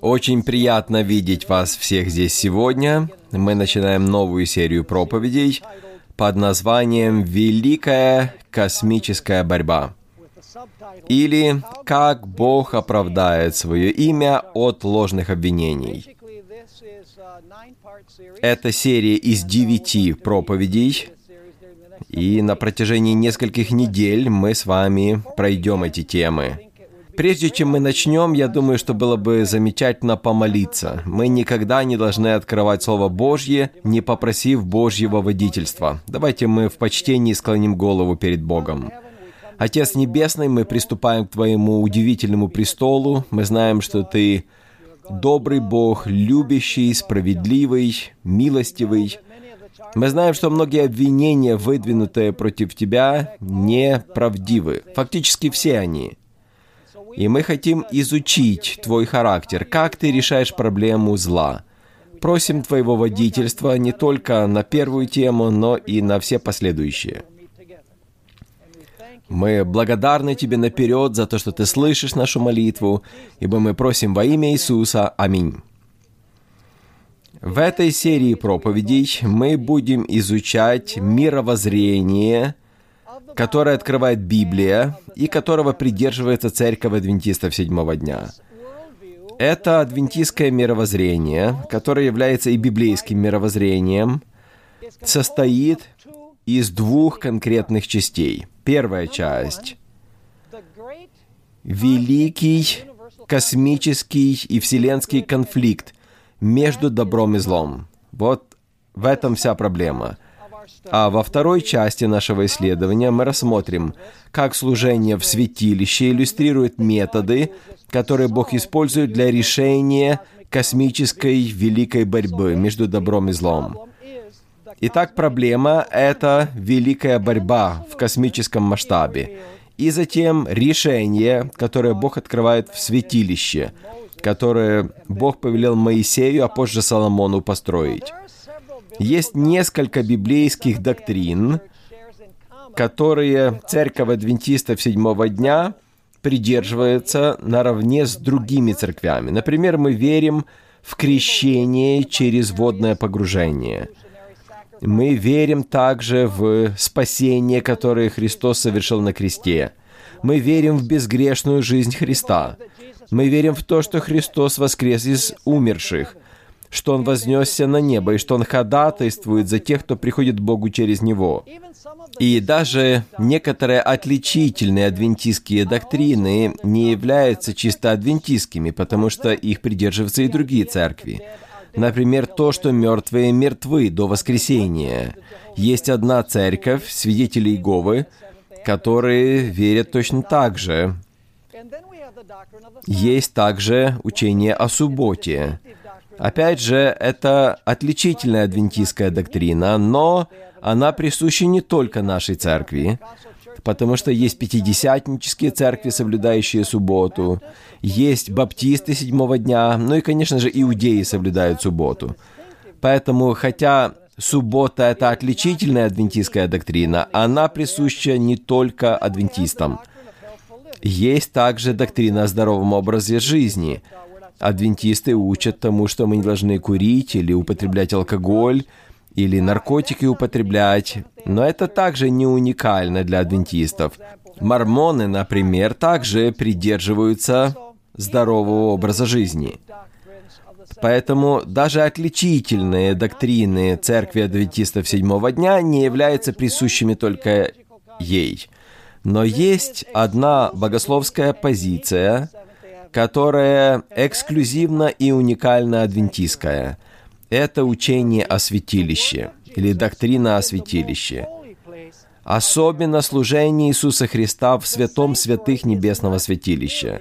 Очень приятно видеть вас всех здесь сегодня. Мы начинаем новую серию проповедей под названием «Великая космическая борьба» или «Как Бог оправдает свое имя от ложных обвинений». Это серия из девяти проповедей, и на протяжении нескольких недель мы с вами пройдем эти темы. Прежде чем мы начнем, я думаю, что было бы замечательно помолиться. Мы никогда не должны открывать Слово Божье, не попросив Божьего водительства. Давайте мы в почтении склоним голову перед Богом. Отец Небесный, мы приступаем к Твоему удивительному престолу. Мы знаем, что Ты добрый Бог, любящий, справедливый, милостивый. Мы знаем, что многие обвинения, выдвинутые против Тебя, неправдивы. Фактически все они – и мы хотим изучить твой характер, как ты решаешь проблему зла. Просим твоего водительства не только на первую тему, но и на все последующие. Мы благодарны Тебе наперед за то, что Ты слышишь нашу молитву, ибо мы просим во имя Иисуса. Аминь. В этой серии проповедей мы будем изучать мировоззрение которое открывает Библия и которого придерживается церковь адвентистов седьмого дня. Это адвентистское мировоззрение, которое является и библейским мировоззрением, состоит из двух конкретных частей. Первая часть — великий космический и вселенский конфликт между добром и злом. Вот в этом вся проблема — а во второй части нашего исследования мы рассмотрим, как служение в святилище иллюстрирует методы, которые Бог использует для решения космической великой борьбы между добром и злом. Итак, проблема — это великая борьба в космическом масштабе. И затем решение, которое Бог открывает в святилище, которое Бог повелел Моисею, а позже Соломону построить. Есть несколько библейских доктрин, которые церковь адвентистов седьмого дня придерживается наравне с другими церквями. Например, мы верим в крещение через водное погружение. Мы верим также в спасение, которое Христос совершил на кресте. Мы верим в безгрешную жизнь Христа. Мы верим в то, что Христос воскрес из умерших что Он вознесся на небо, и что Он ходатайствует за тех, кто приходит к Богу через Него. И даже некоторые отличительные адвентистские доктрины не являются чисто адвентистскими, потому что их придерживаются и другие церкви. Например, то, что мертвые мертвы до воскресения. Есть одна церковь, свидетели Иеговы, которые верят точно так же. Есть также учение о субботе. Опять же, это отличительная адвентистская доктрина, но она присуща не только нашей церкви, потому что есть пятидесятнические церкви, соблюдающие субботу, есть баптисты седьмого дня, ну и, конечно же, иудеи соблюдают субботу. Поэтому, хотя суббота — это отличительная адвентистская доктрина, она присуща не только адвентистам. Есть также доктрина о здоровом образе жизни — Адвентисты учат тому, что мы не должны курить или употреблять алкоголь, или наркотики употреблять, но это также не уникально для адвентистов. Мормоны, например, также придерживаются здорового образа жизни. Поэтому даже отличительные доктрины церкви адвентистов седьмого дня не являются присущими только ей. Но есть одна богословская позиция – которое эксклюзивно и уникально адвентистское. Это учение о святилище или доктрина о святилище. Особенно служение Иисуса Христа в святом святых небесного святилища.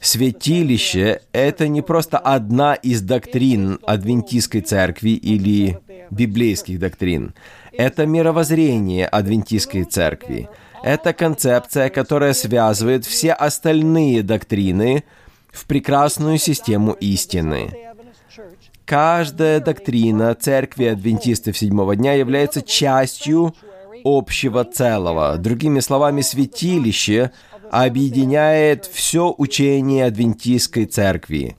Святилище — это не просто одна из доктрин адвентистской церкви или библейских доктрин. Это мировоззрение адвентистской церкви — это концепция, которая связывает все остальные доктрины в прекрасную систему истины. Каждая доктрина церкви адвентистов седьмого дня является частью общего целого. Другими словами, святилище объединяет все учение адвентистской церкви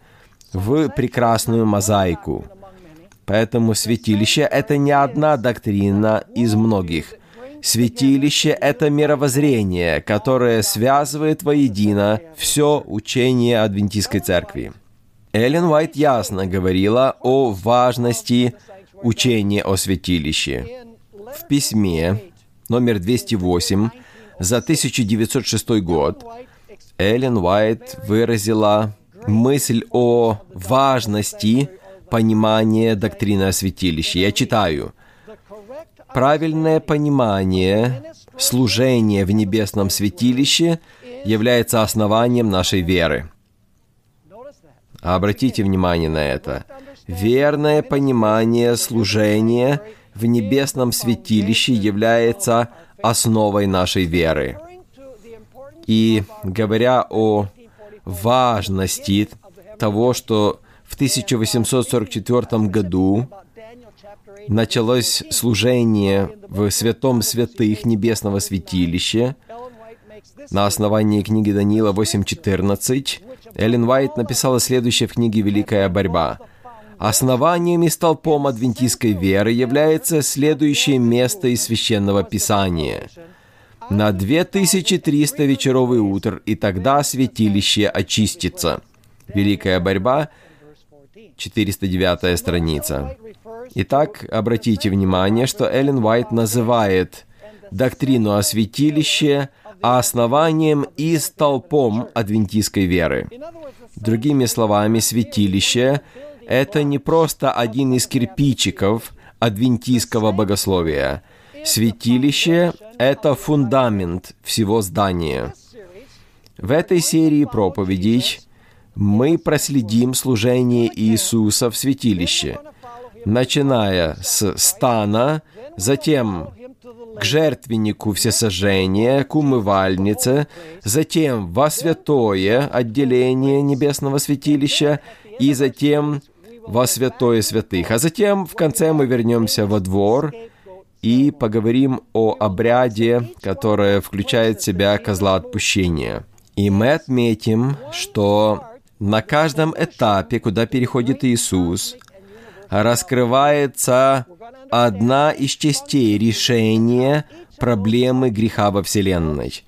в прекрасную мозаику. Поэтому святилище — это не одна доктрина из многих. Святилище — это мировоззрение, которое связывает воедино все учение адвентистской церкви. Эллен Уайт ясно говорила о важности учения о святилище. В письме номер 208 за 1906 год Эллен Уайт выразила мысль о важности понимания доктрины о святилище. Я читаю. Правильное понимание служения в небесном святилище является основанием нашей веры. Обратите внимание на это. Верное понимание служения в небесном святилище является основой нашей веры. И говоря о важности того, что в 1844 году началось служение в святом святых небесного святилища на основании книги Даниила 8.14, Эллен Уайт написала следующее в книге «Великая борьба». Основанием и столпом адвентистской веры является следующее место из Священного Писания. На 2300 вечеров и утр, и тогда святилище очистится. Великая борьба, 409 страница. Итак, обратите внимание, что Эллен Уайт называет доктрину о святилище основанием и столпом адвентистской веры. Другими словами, святилище — это не просто один из кирпичиков адвентистского богословия. Святилище — это фундамент всего здания. В этой серии проповедей мы проследим служение Иисуса в святилище, начиная с стана, затем к жертвеннику всесожжения, к умывальнице, затем во святое отделение небесного святилища и затем во святое святых. А затем в конце мы вернемся во двор и поговорим о обряде, которое включает в себя козла отпущения. И мы отметим, что на каждом этапе, куда переходит Иисус, раскрывается одна из частей решения проблемы греха во Вселенной.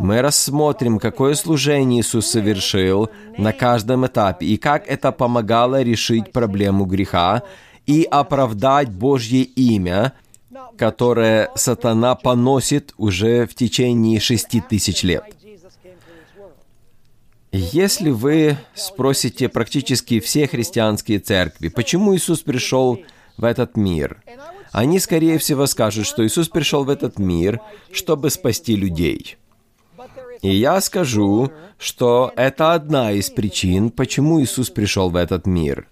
Мы рассмотрим, какое служение Иисус совершил на каждом этапе и как это помогало решить проблему греха и оправдать Божье имя, которое сатана поносит уже в течение шести тысяч лет. Если вы спросите практически все христианские церкви, почему Иисус пришел в этот мир, они, скорее всего, скажут, что Иисус пришел в этот мир, чтобы спасти людей. И я скажу, что это одна из причин, почему Иисус пришел в этот мир.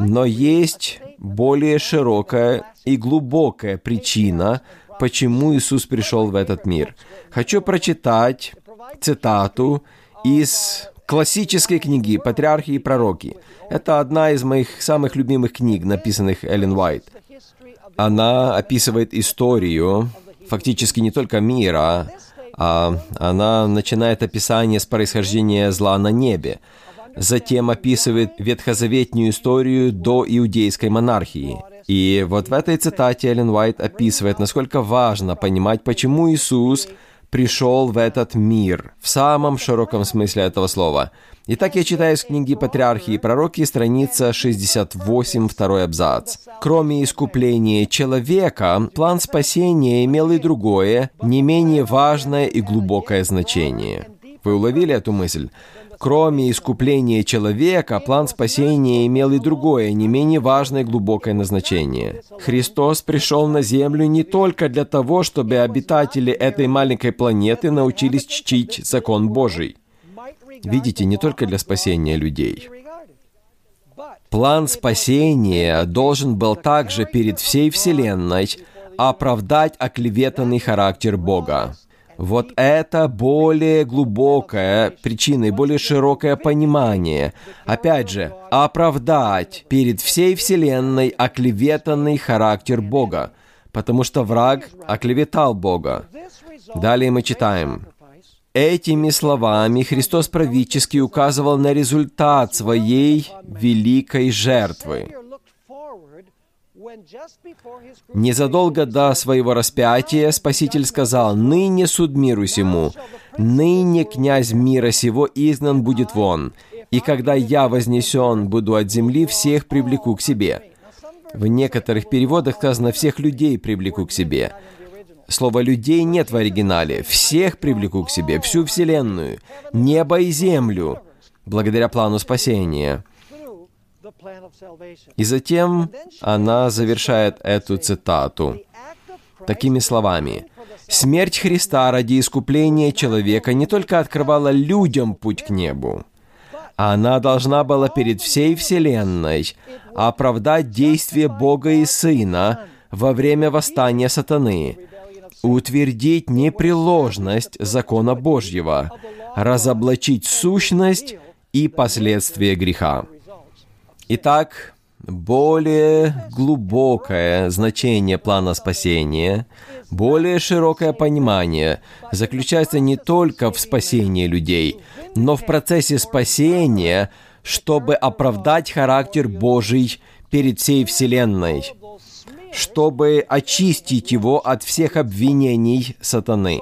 Но есть более широкая и глубокая причина, почему Иисус пришел в этот мир. Хочу прочитать цитату из классической книги «Патриархи и пророки». Это одна из моих самых любимых книг, написанных Эллен Уайт. Она описывает историю фактически не только мира, а она начинает описание с происхождения зла на небе. Затем описывает ветхозаветнюю историю до иудейской монархии. И вот в этой цитате Эллен Уайт описывает, насколько важно понимать, почему Иисус пришел в этот мир, в самом широком смысле этого слова. Итак, я читаю из книги «Патриархи и пророки», страница 68, второй абзац. Кроме искупления человека, план спасения имел и другое, не менее важное и глубокое значение. Вы уловили эту мысль? Кроме искупления человека, план спасения имел и другое, не менее важное глубокое назначение. Христос пришел на Землю не только для того, чтобы обитатели этой маленькой планеты научились чтить закон Божий. Видите, не только для спасения людей. План спасения должен был также перед всей Вселенной оправдать оклеветанный характер Бога. Вот это более глубокая причина и более широкое понимание. Опять же, оправдать перед всей Вселенной оклеветанный характер Бога, потому что враг оклеветал Бога. Далее мы читаем. Этими словами Христос правительски указывал на результат своей великой жертвы. Незадолго до своего распятия Спаситель сказал, «Ныне суд миру сему, ныне князь мира сего изгнан будет вон, и когда я вознесен буду от земли, всех привлеку к себе». В некоторых переводах сказано «всех людей привлеку к себе». Слова «людей» нет в оригинале. «Всех привлеку к себе, всю Вселенную, небо и землю, благодаря плану спасения». И затем она завершает эту цитату такими словами. «Смерть Христа ради искупления человека не только открывала людям путь к небу, она должна была перед всей Вселенной оправдать действие Бога и Сына во время восстания сатаны, утвердить непреложность закона Божьего, разоблачить сущность и последствия греха. Итак, более глубокое значение плана спасения, более широкое понимание заключается не только в спасении людей, но в процессе спасения, чтобы оправдать характер Божий перед всей Вселенной, чтобы очистить его от всех обвинений сатаны.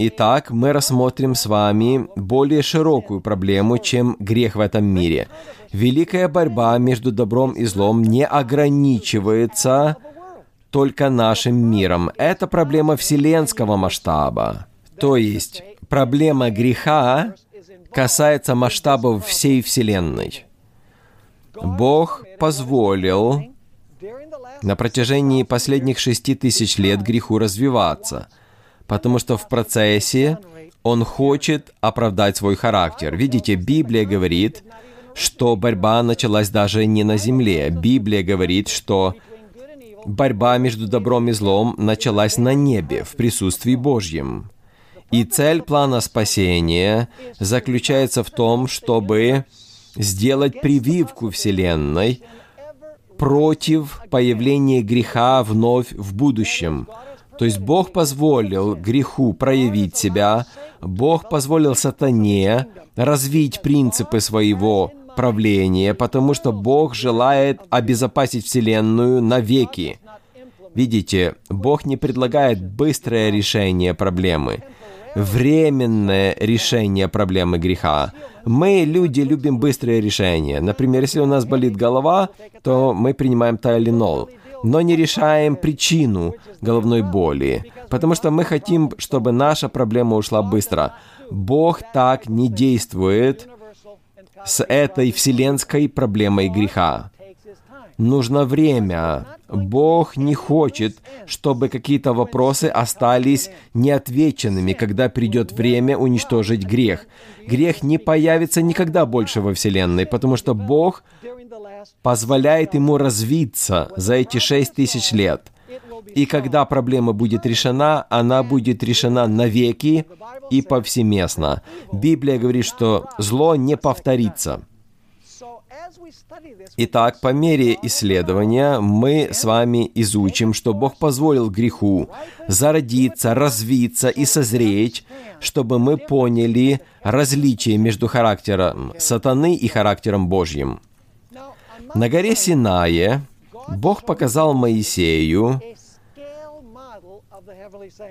Итак, мы рассмотрим с вами более широкую проблему, чем грех в этом мире. Великая борьба между добром и злом не ограничивается только нашим миром. Это проблема вселенского масштаба. То есть, проблема греха касается масштабов всей Вселенной. Бог позволил на протяжении последних шести тысяч лет греху развиваться – потому что в процессе он хочет оправдать свой характер. Видите, Библия говорит, что борьба началась даже не на земле. Библия говорит, что борьба между добром и злом началась на небе, в присутствии Божьем. И цель плана спасения заключается в том, чтобы сделать прививку Вселенной против появления греха вновь в будущем – то есть Бог позволил греху проявить себя, Бог позволил сатане развить принципы своего правления, потому что Бог желает обезопасить Вселенную навеки. Видите, Бог не предлагает быстрое решение проблемы, временное решение проблемы греха. Мы, люди, любим быстрое решение. Например, если у нас болит голова, то мы принимаем тайленол но не решаем причину головной боли, потому что мы хотим, чтобы наша проблема ушла быстро. Бог так не действует с этой вселенской проблемой греха. Нужно время. Бог не хочет, чтобы какие-то вопросы остались неотвеченными, когда придет время уничтожить грех. Грех не появится никогда больше во Вселенной, потому что Бог позволяет ему развиться за эти шесть тысяч лет. И когда проблема будет решена, она будет решена навеки и повсеместно. Библия говорит, что зло не повторится. Итак, по мере исследования мы с вами изучим, что Бог позволил греху зародиться, развиться и созреть, чтобы мы поняли различие между характером сатаны и характером Божьим. На горе Синае Бог показал Моисею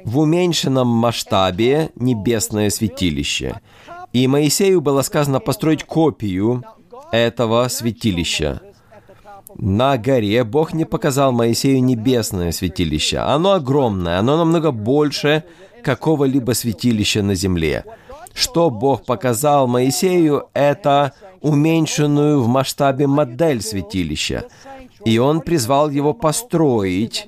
в уменьшенном масштабе небесное святилище. И Моисею было сказано построить копию этого святилища. На горе Бог не показал Моисею небесное святилище. Оно огромное, оно намного больше какого-либо святилища на земле. Что Бог показал Моисею, это уменьшенную в масштабе модель святилища, и он призвал его построить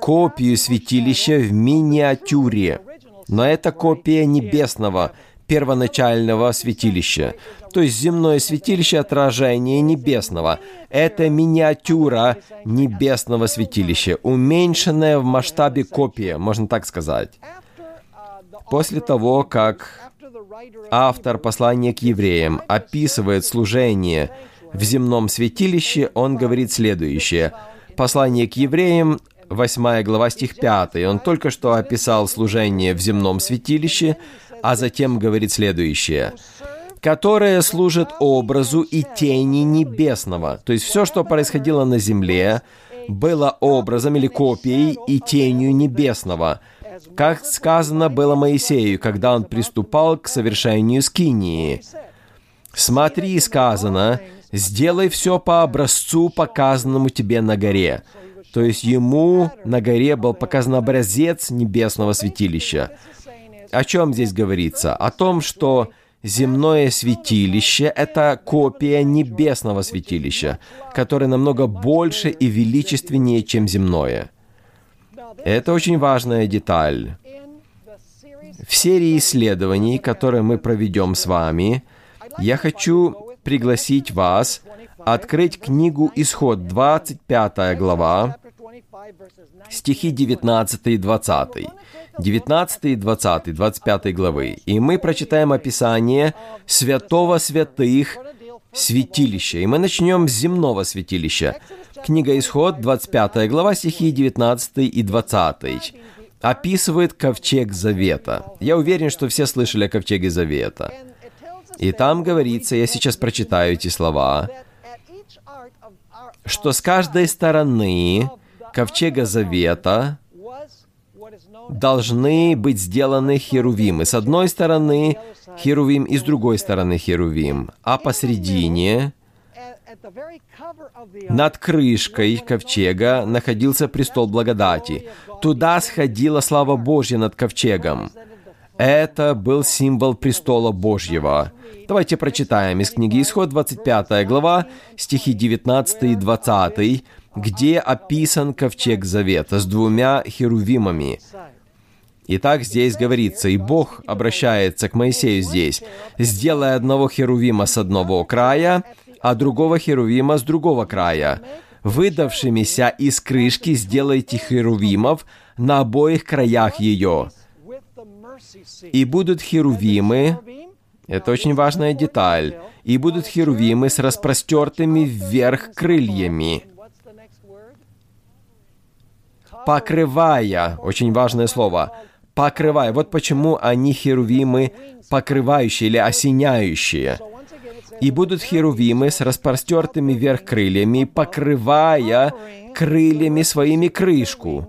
копию святилища в миниатюре. Но это копия небесного, первоначального святилища. То есть земное святилище – отражение небесного. Это миниатюра небесного святилища, уменьшенная в масштабе копия, можно так сказать. После того, как автор послания к евреям описывает служение в земном святилище, он говорит следующее. Послание к евреям, 8 глава, стих 5. Он только что описал служение в земном святилище, а затем говорит следующее которое служит образу и тени небесного. То есть все, что происходило на земле, было образом или копией и тенью небесного, как сказано было Моисею, когда он приступал к совершению скинии. «Смотри, сказано, сделай все по образцу, показанному тебе на горе». То есть ему на горе был показан образец небесного святилища. О чем здесь говорится? О том, что земное святилище — это копия небесного святилища, которое намного больше и величественнее, чем земное. Это очень важная деталь. В серии исследований, которые мы проведем с вами, я хочу пригласить вас открыть книгу «Исход», 25 глава, стихи 19 и 20. 19 и 20, 25 главы. И мы прочитаем описание святого святых святилища. И мы начнем с земного святилища. Книга Исход, 25 глава, стихи 19 и 20 описывает ковчег Завета. Я уверен, что все слышали о ковчеге Завета. И там говорится, я сейчас прочитаю эти слова, что с каждой стороны ковчега Завета должны быть сделаны херувимы. С одной стороны херувим и с другой стороны херувим. А посредине над крышкой ковчега находился престол благодати. Туда сходила слава Божья над ковчегом. Это был символ престола Божьего. Давайте прочитаем из книги Исход, 25 глава, стихи 19 и 20, где описан ковчег Завета с двумя херувимами. Итак, здесь говорится, и Бог обращается к Моисею здесь, «Сделай одного херувима с одного края, а другого херувима с другого края. Выдавшимися из крышки сделайте херувимов на обоих краях ее. И будут херувимы, это очень важная деталь, и будут херувимы с распростертыми вверх крыльями, покрывая, очень важное слово, покрывая. Вот почему они херувимы покрывающие или осеняющие – и будут херувимы с распростертыми вверх крыльями, покрывая крыльями своими крышку,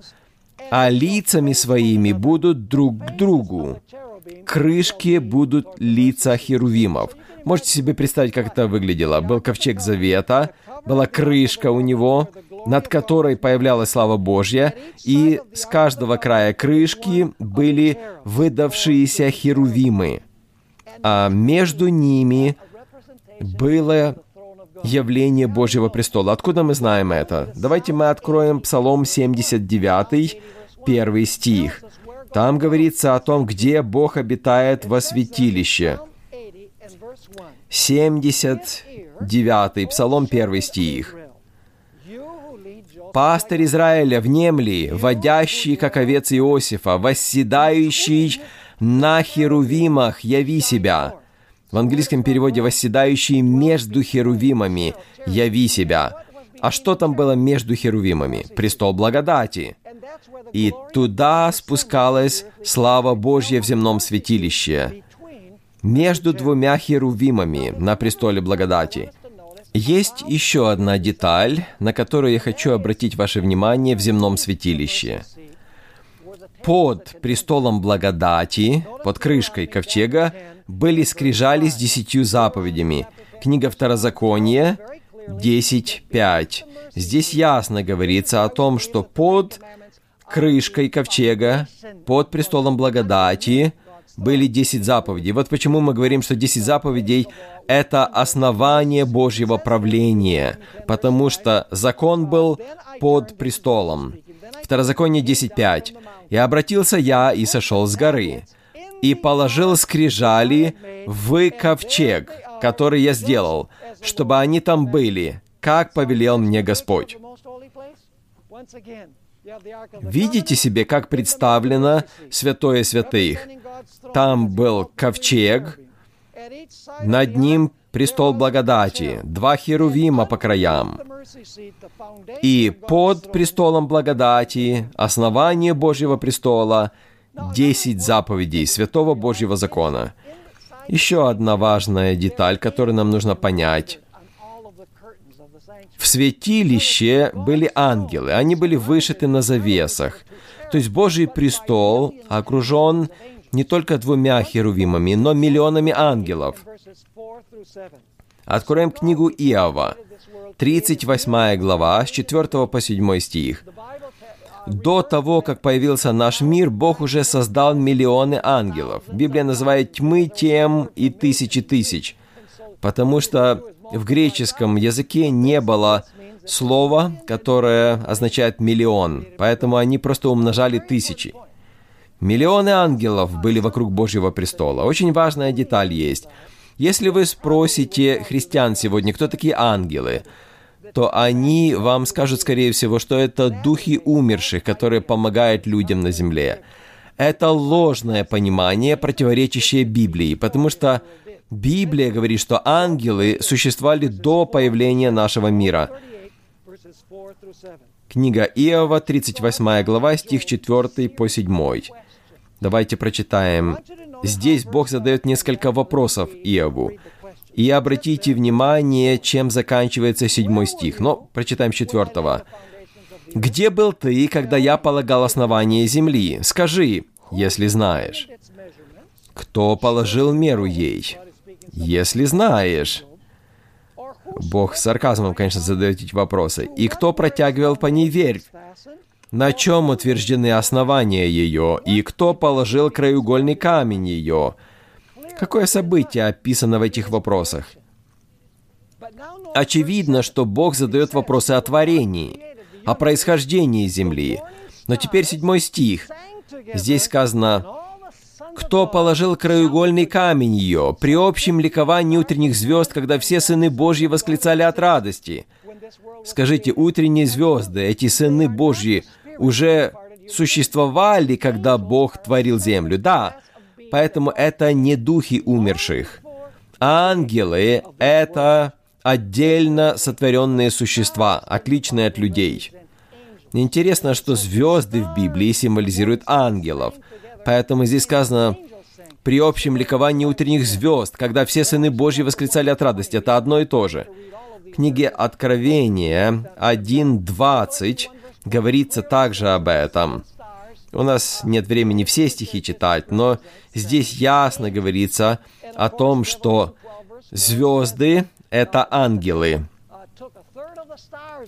а лицами своими будут друг к другу. Крышки будут лица херувимов. Можете себе представить, как это выглядело. Был ковчег завета, была крышка у него, над которой появлялась слава Божья, и с каждого края крышки были выдавшиеся херувимы. А между ними было явление Божьего престола. Откуда мы знаем это? Давайте мы откроем Псалом 79, первый стих. Там говорится о том, где Бог обитает во святилище. 79, Псалом 1 стих. «Пастырь Израиля, внемли, водящий, как овец Иосифа, восседающий на херувимах, яви себя». В английском переводе «восседающий между херувимами, яви себя». А что там было между херувимами? Престол благодати. И туда спускалась слава Божья в земном святилище. Между двумя херувимами на престоле благодати. Есть еще одна деталь, на которую я хочу обратить ваше внимание в земном святилище – под престолом благодати, под крышкой ковчега, были скрижали с десятью заповедями. Книга Второзакония 10.5. Здесь ясно говорится о том, что под крышкой ковчега, под престолом благодати, были десять заповедей. Вот почему мы говорим, что десять заповедей — это основание Божьего правления, потому что закон был под престолом. Второзаконие 10.5. «И обратился я и сошел с горы, и положил скрижали в ковчег, который я сделал, чтобы они там были, как повелел мне Господь». Видите себе, как представлено святое святых. Там был ковчег, Над ним престол благодати, два херувима по краям. И под престолом благодати, основание Божьего престола, десять заповедей Святого Божьего закона. Еще одна важная деталь, которую нам нужно понять. В святилище были ангелы, они были вышиты на завесах. То есть Божий престол окружен не только двумя херувимами, но миллионами ангелов. Откроем книгу Иова, 38 глава, с 4 по 7 стих. До того, как появился наш мир, Бог уже создал миллионы ангелов. Библия называет тьмы тем и тысячи тысяч, потому что в греческом языке не было слова, которое означает миллион, поэтому они просто умножали тысячи. Миллионы ангелов были вокруг Божьего престола. Очень важная деталь есть. Если вы спросите христиан сегодня, кто такие ангелы, то они вам скажут, скорее всего, что это духи умерших, которые помогают людям на земле. Это ложное понимание, противоречащее Библии, потому что Библия говорит, что ангелы существовали до появления нашего мира. Книга Иова, 38 глава, стих 4 по 7. Давайте прочитаем. Здесь Бог задает несколько вопросов Иову. И обратите внимание, чем заканчивается седьмой стих. Но прочитаем четвертого. «Где был ты, когда я полагал основание земли? Скажи, если знаешь. Кто положил меру ей? Если знаешь». Бог с сарказмом, конечно, задает эти вопросы. «И кто протягивал по ней верь? На чем утверждены основания ее? И кто положил краеугольный камень ее?» Какое событие описано в этих вопросах? Очевидно, что Бог задает вопросы о творении, о происхождении Земли. Но теперь седьмой стих. Здесь сказано, «Кто положил краеугольный камень ее при общем ликовании утренних звезд, когда все сыны Божьи восклицали от радости?» Скажите, утренние звезды, эти сыны Божьи, уже существовали, когда Бог творил землю? Да, Поэтому это не духи умерших. Ангелы — это отдельно сотворенные существа, отличные от людей. Интересно, что звезды в Библии символизируют ангелов. Поэтому здесь сказано «при общем ликовании утренних звезд, когда все сыны Божьи восклицали от радости». Это одно и то же. В книге Откровения 1.20 говорится также об этом – у нас нет времени все стихи читать, но здесь ясно говорится о том, что звезды — это ангелы.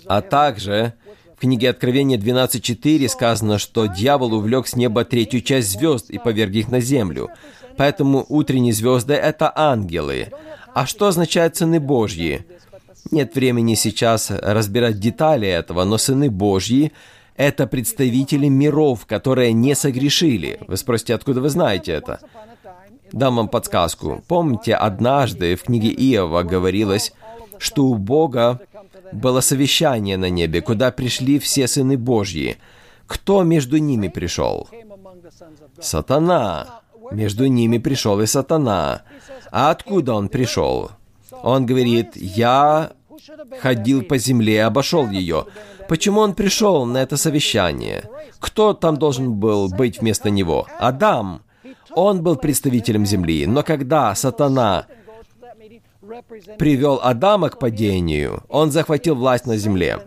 А также в книге Откровения 12.4 сказано, что дьявол увлек с неба третью часть звезд и поверг их на землю. Поэтому утренние звезды — это ангелы. А что означает сыны Божьи? Нет времени сейчас разбирать детали этого, но сыны Божьи это представители миров, которые не согрешили. Вы спросите, откуда вы знаете это? Дам вам подсказку. Помните, однажды в книге Иова говорилось, что у Бога было совещание на небе, куда пришли все сыны Божьи. Кто между ними пришел? Сатана. Между ними пришел и сатана. А откуда он пришел? Он говорит, я ходил по земле и обошел ее. Почему он пришел на это совещание? Кто там должен был быть вместо него? Адам. Он был представителем земли, но когда сатана привел Адама к падению, он захватил власть на земле.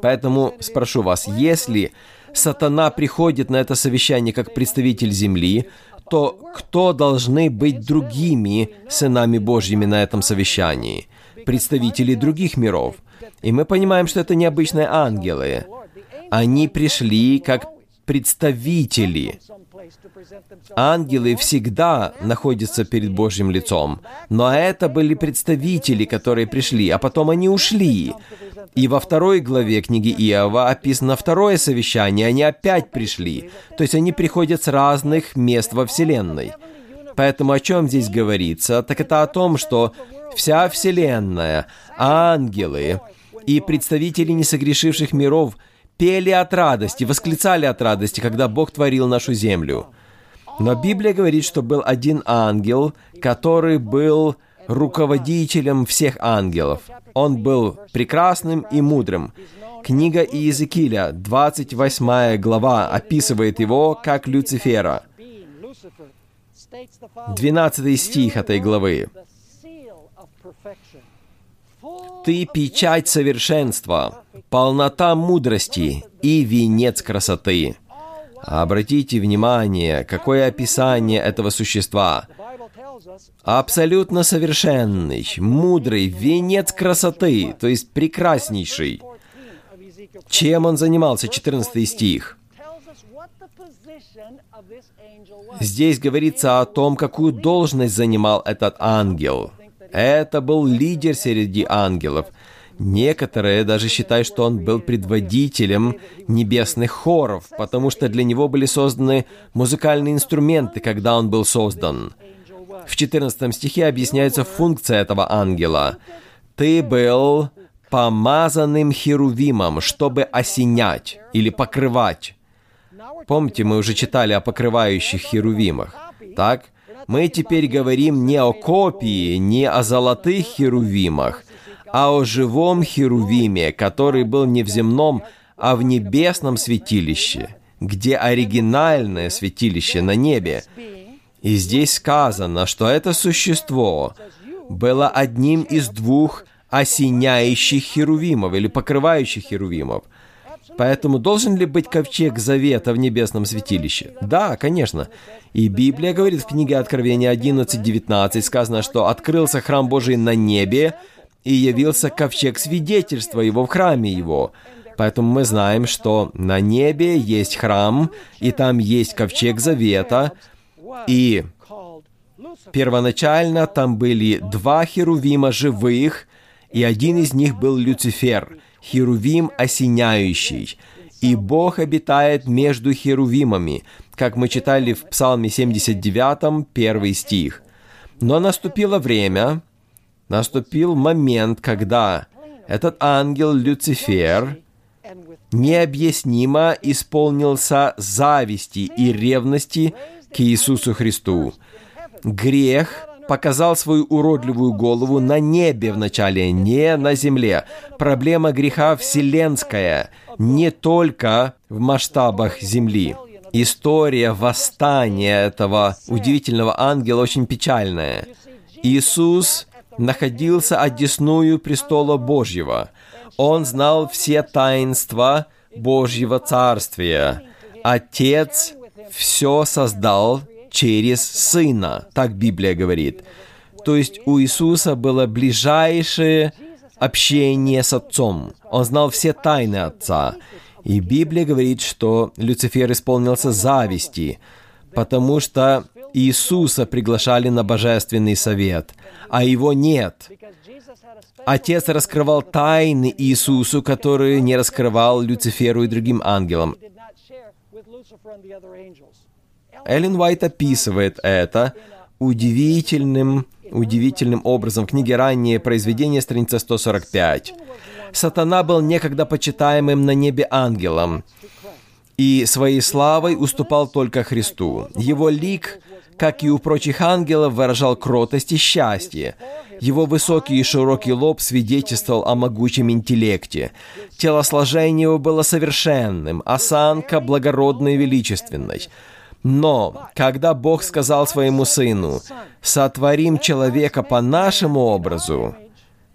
Поэтому спрошу вас, если сатана приходит на это совещание как представитель земли, то кто должны быть другими сынами Божьими на этом совещании? Представители других миров – и мы понимаем, что это необычные ангелы. Они пришли как представители. Ангелы всегда находятся перед Божьим лицом, но это были представители, которые пришли, а потом они ушли. И во второй главе книги Иова описано второе совещание, они опять пришли. То есть они приходят с разных мест во Вселенной. Поэтому о чем здесь говорится? Так это о том, что вся Вселенная, ангелы, и представители несогрешивших миров пели от радости, восклицали от радости, когда Бог творил нашу землю. Но Библия говорит, что был один ангел, который был руководителем всех ангелов. Он был прекрасным и мудрым. Книга Иезекииля, 28 глава, описывает его как Люцифера. 12 стих этой главы. «Ты печать совершенства, полнота мудрости и венец красоты». Обратите внимание, какое описание этого существа. Абсолютно совершенный, мудрый, венец красоты, то есть прекраснейший. Чем он занимался? 14 стих. Здесь говорится о том, какую должность занимал этот ангел. Это был лидер среди ангелов. Некоторые даже считают, что он был предводителем небесных хоров, потому что для него были созданы музыкальные инструменты, когда он был создан. В 14 стихе объясняется функция этого ангела. «Ты был помазанным херувимом, чтобы осенять или покрывать». Помните, мы уже читали о покрывающих херувимах, так? Мы теперь говорим не о копии, не о золотых херувимах, а о живом херувиме, который был не в земном, а в небесном святилище, где оригинальное святилище на небе. И здесь сказано, что это существо было одним из двух осеняющих херувимов или покрывающих херувимов. Поэтому должен ли быть ковчег завета в небесном святилище? Да, конечно. И Библия говорит в книге Откровения 11.19, сказано, что «открылся храм Божий на небе, и явился ковчег свидетельства его в храме его». Поэтому мы знаем, что на небе есть храм, и там есть ковчег завета, и первоначально там были два херувима живых, и один из них был Люцифер, херувим осеняющий. И Бог обитает между херувимами, как мы читали в Псалме 79, первый стих. Но наступило время, наступил момент, когда этот ангел Люцифер необъяснимо исполнился зависти и ревности к Иисусу Христу. Грех показал свою уродливую голову на небе вначале, не на земле. Проблема греха вселенская, не только в масштабах земли. История восстания этого удивительного ангела очень печальная. Иисус находился одесную престола Божьего. Он знал все таинства Божьего Царствия. Отец все создал через Сына, так Библия говорит. То есть у Иисуса было ближайшее общение с Отцом. Он знал все тайны Отца. И Библия говорит, что Люцифер исполнился зависти, потому что Иисуса приглашали на божественный совет, а его нет. Отец раскрывал тайны Иисусу, которые не раскрывал Люциферу и другим ангелам. Эллен Уайт описывает это удивительным, удивительным образом в книге «Раннее произведение», страница 145. Сатана был некогда почитаемым на небе ангелом, и своей славой уступал только Христу. Его лик, как и у прочих ангелов, выражал кротость и счастье. Его высокий и широкий лоб свидетельствовал о могучем интеллекте. Телосложение его было совершенным, осанка благородной и величественной. Но, когда Бог сказал своему сыну, «Сотворим человека по нашему образу»,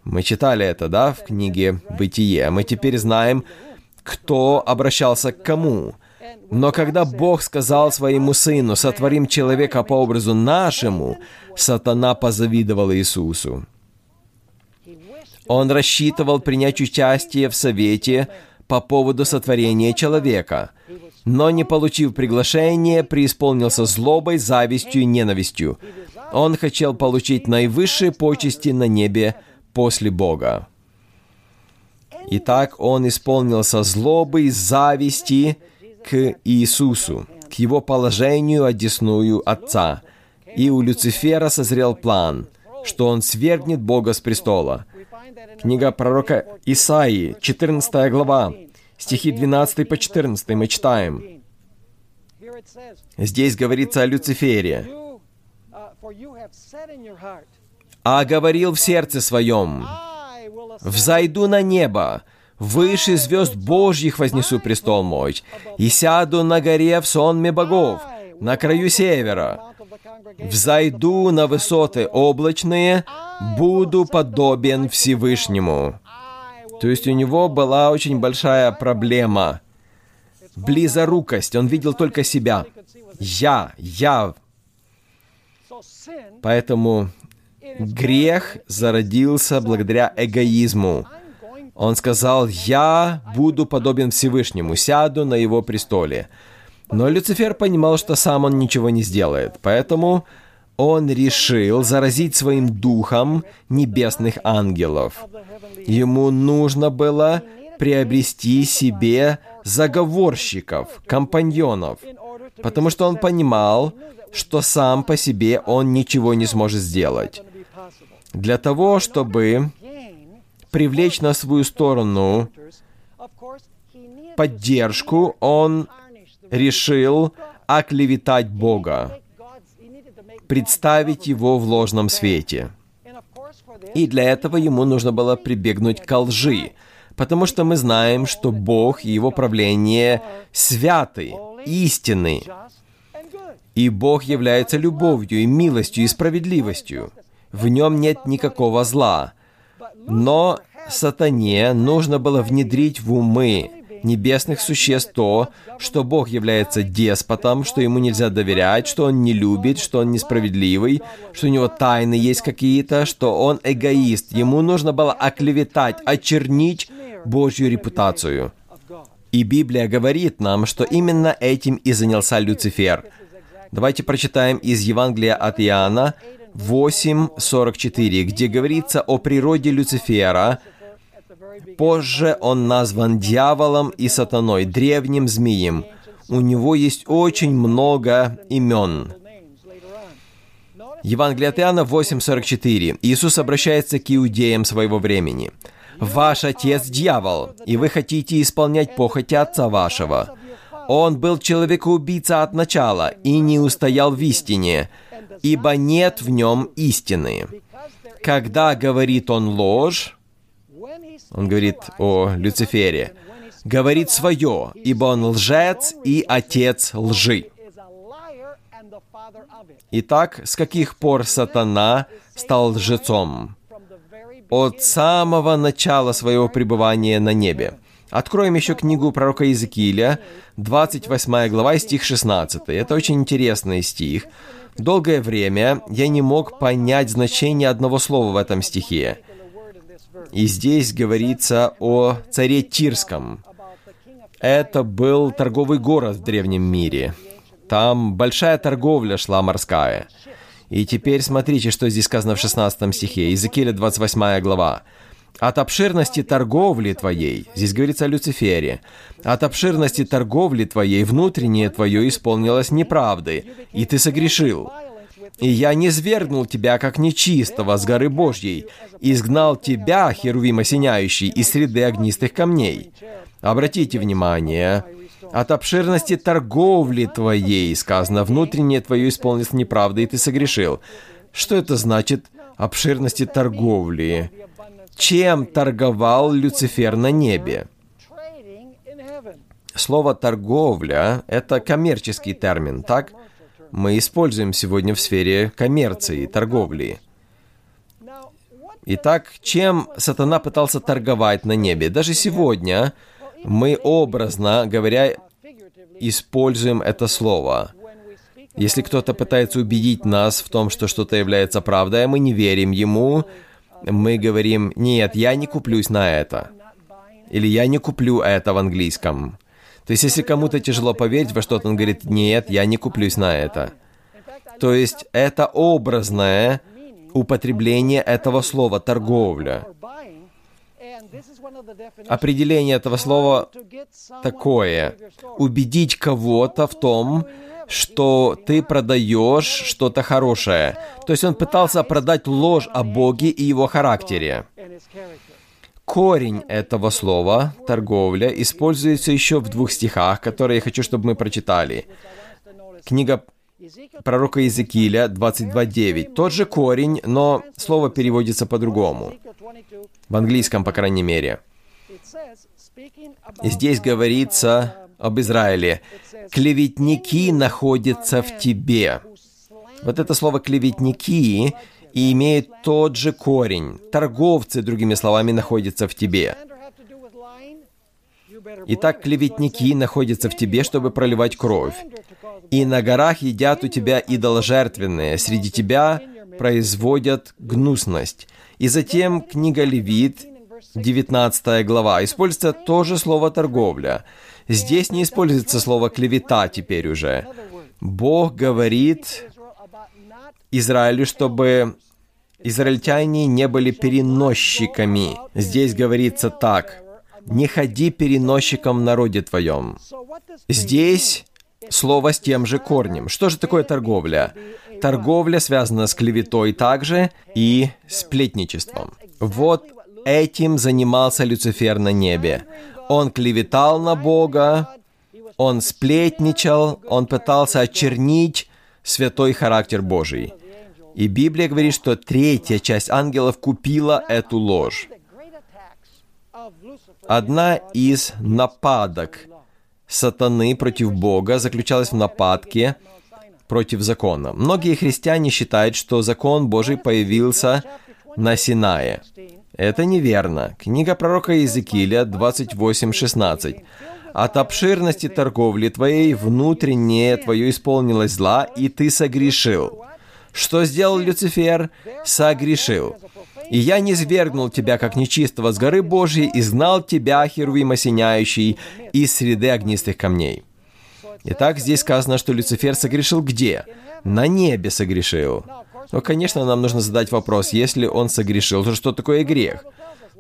мы читали это, да, в книге «Бытие», мы теперь знаем, кто обращался к кому. Но когда Бог сказал своему сыну, «Сотворим человека по образу нашему», сатана позавидовал Иисусу. Он рассчитывал принять участие в совете по поводу сотворения человека – но, не получив приглашение, преисполнился злобой, завистью и ненавистью. Он хотел получить наивысшие почести на небе после Бога. Итак, он исполнился злобой, зависти к Иисусу, к его положению одесную Отца. И у Люцифера созрел план, что он свергнет Бога с престола. Книга пророка Исаии, 14 глава, Стихи 12 по 14 мы читаем. Здесь говорится о Люцифере. «А говорил в сердце своем, «Взойду на небо, выше звезд Божьих вознесу престол мой, и сяду на горе в сонме богов, на краю севера. Взойду на высоты облачные, буду подобен Всевышнему». То есть у него была очень большая проблема. Близорукость. Он видел только себя. Я, я. Поэтому грех зародился благодаря эгоизму. Он сказал, «Я буду подобен Всевышнему, сяду на его престоле». Но Люцифер понимал, что сам он ничего не сделает, поэтому он решил заразить своим духом небесных ангелов. Ему нужно было приобрести себе заговорщиков, компаньонов, потому что он понимал, что сам по себе он ничего не сможет сделать. Для того, чтобы привлечь на свою сторону поддержку, он решил оклеветать Бога, представить Его в ложном свете. И для этого ему нужно было прибегнуть к лжи, потому что мы знаем, что Бог и Его правление святы, истинны, и Бог является любовью и милостью и справедливостью. В нем нет никакого зла. Но сатане нужно было внедрить в умы небесных существ то, что Бог является деспотом, что ему нельзя доверять, что он не любит, что он несправедливый, что у него тайны есть какие-то, что он эгоист. Ему нужно было оклеветать, очернить Божью репутацию. И Библия говорит нам, что именно этим и занялся Люцифер. Давайте прочитаем из Евангелия от Иоанна 8.44, где говорится о природе Люцифера. Позже он назван дьяволом и сатаной, древним змеем. У него есть очень много имен. Евангелие от Иоанна 8.44. Иисус обращается к иудеям своего времени. «Ваш отец – дьявол, и вы хотите исполнять похоти отца вашего. Он был человекоубийца от начала и не устоял в истине, ибо нет в нем истины. Когда говорит он ложь, он говорит о Люцифере, говорит свое, ибо он лжец и отец лжи. Итак, с каких пор сатана стал лжецом? От самого начала своего пребывания на небе. Откроем еще книгу пророка Иезекииля, 28 глава, стих 16. Это очень интересный стих. Долгое время я не мог понять значение одного слова в этом стихе. И здесь говорится о царе Тирском. Это был торговый город в древнем мире. Там большая торговля шла морская. И теперь смотрите, что здесь сказано в 16 стихе, Иезекииля 28 глава от обширности торговли твоей, здесь говорится о Люцифере, от обширности торговли твоей внутреннее твое исполнилось неправды, и ты согрешил. И я не свергнул тебя, как нечистого, с горы Божьей, и изгнал тебя, херувим осеняющий, из среды огнистых камней. Обратите внимание, от обширности торговли твоей, сказано, внутреннее твое исполнилось неправды, и ты согрешил. Что это значит обширности торговли? чем торговал Люцифер на небе. Слово «торговля» — это коммерческий термин, так? Мы используем сегодня в сфере коммерции, торговли. Итак, чем сатана пытался торговать на небе? Даже сегодня мы образно говоря используем это слово. Если кто-то пытается убедить нас в том, что что-то является правдой, а мы не верим ему, мы говорим, нет, я не куплюсь на это. Или я не куплю это в английском. То есть, если кому-то тяжело поверить во что-то, он говорит, нет, я не куплюсь на это. То есть, это образное употребление этого слова «торговля». Определение этого слова такое. Убедить кого-то в том, что ты продаешь что-то хорошее. То есть он пытался продать ложь о Боге и его характере. Корень этого слова, торговля, используется еще в двух стихах, которые я хочу, чтобы мы прочитали. Книга пророка Иезекииля 22.9. Тот же корень, но слово переводится по-другому. В английском, по крайней мере. Здесь говорится об Израиле. «Клеветники находятся в тебе». Вот это слово «клеветники» и имеет тот же корень. Торговцы, другими словами, находятся в тебе. Итак, клеветники находятся в тебе, чтобы проливать кровь. И на горах едят у тебя идоложертвенные, среди тебя производят гнусность. И затем книга Левит, 19 глава, используется тоже слово «торговля». Здесь не используется слово «клевета» теперь уже. Бог говорит Израилю, чтобы израильтяне не были переносчиками. Здесь говорится так. «Не ходи переносчиком в народе твоем». Здесь слово с тем же корнем. Что же такое торговля? Торговля связана с клеветой также и сплетничеством. Вот этим занимался Люцифер на небе. Он клеветал на Бога, он сплетничал, он пытался очернить святой характер Божий. И Библия говорит, что третья часть ангелов купила эту ложь. Одна из нападок сатаны против Бога заключалась в нападке против закона. Многие христиане считают, что закон Божий появился на Синае. Это неверно. Книга пророка Иезекииля 28.16. «От обширности торговли твоей внутреннее твое исполнилось зла, и ты согрешил». Что сделал Люцифер? Согрешил. «И я не свергнул тебя, как нечистого, с горы Божьей, и знал тебя, Херувим осеняющий, из среды огнистых камней». Итак, здесь сказано, что Люцифер согрешил где? На небе согрешил. Но, конечно, нам нужно задать вопрос, если он согрешил, то что такое грех?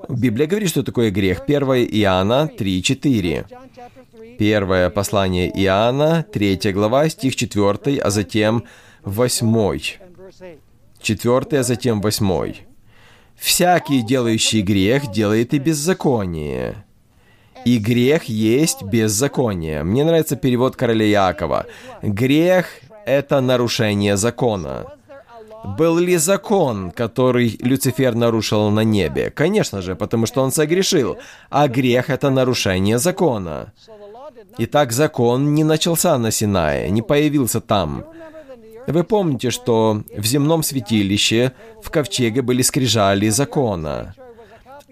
Библия говорит, что такое грех. 1 Иоанна 3.4. Первое послание Иоанна, 3 глава, стих 4, а затем 8. 4, а затем 8. «Всякий, делающий грех, делает и беззаконие. И грех есть беззаконие». Мне нравится перевод короля Якова. Грех — это нарушение закона. Был ли закон, который Люцифер нарушил на небе? Конечно же, потому что он согрешил. А грех — это нарушение закона. Итак, закон не начался на Синае, не появился там. Вы помните, что в земном святилище в ковчеге были скрижали закона.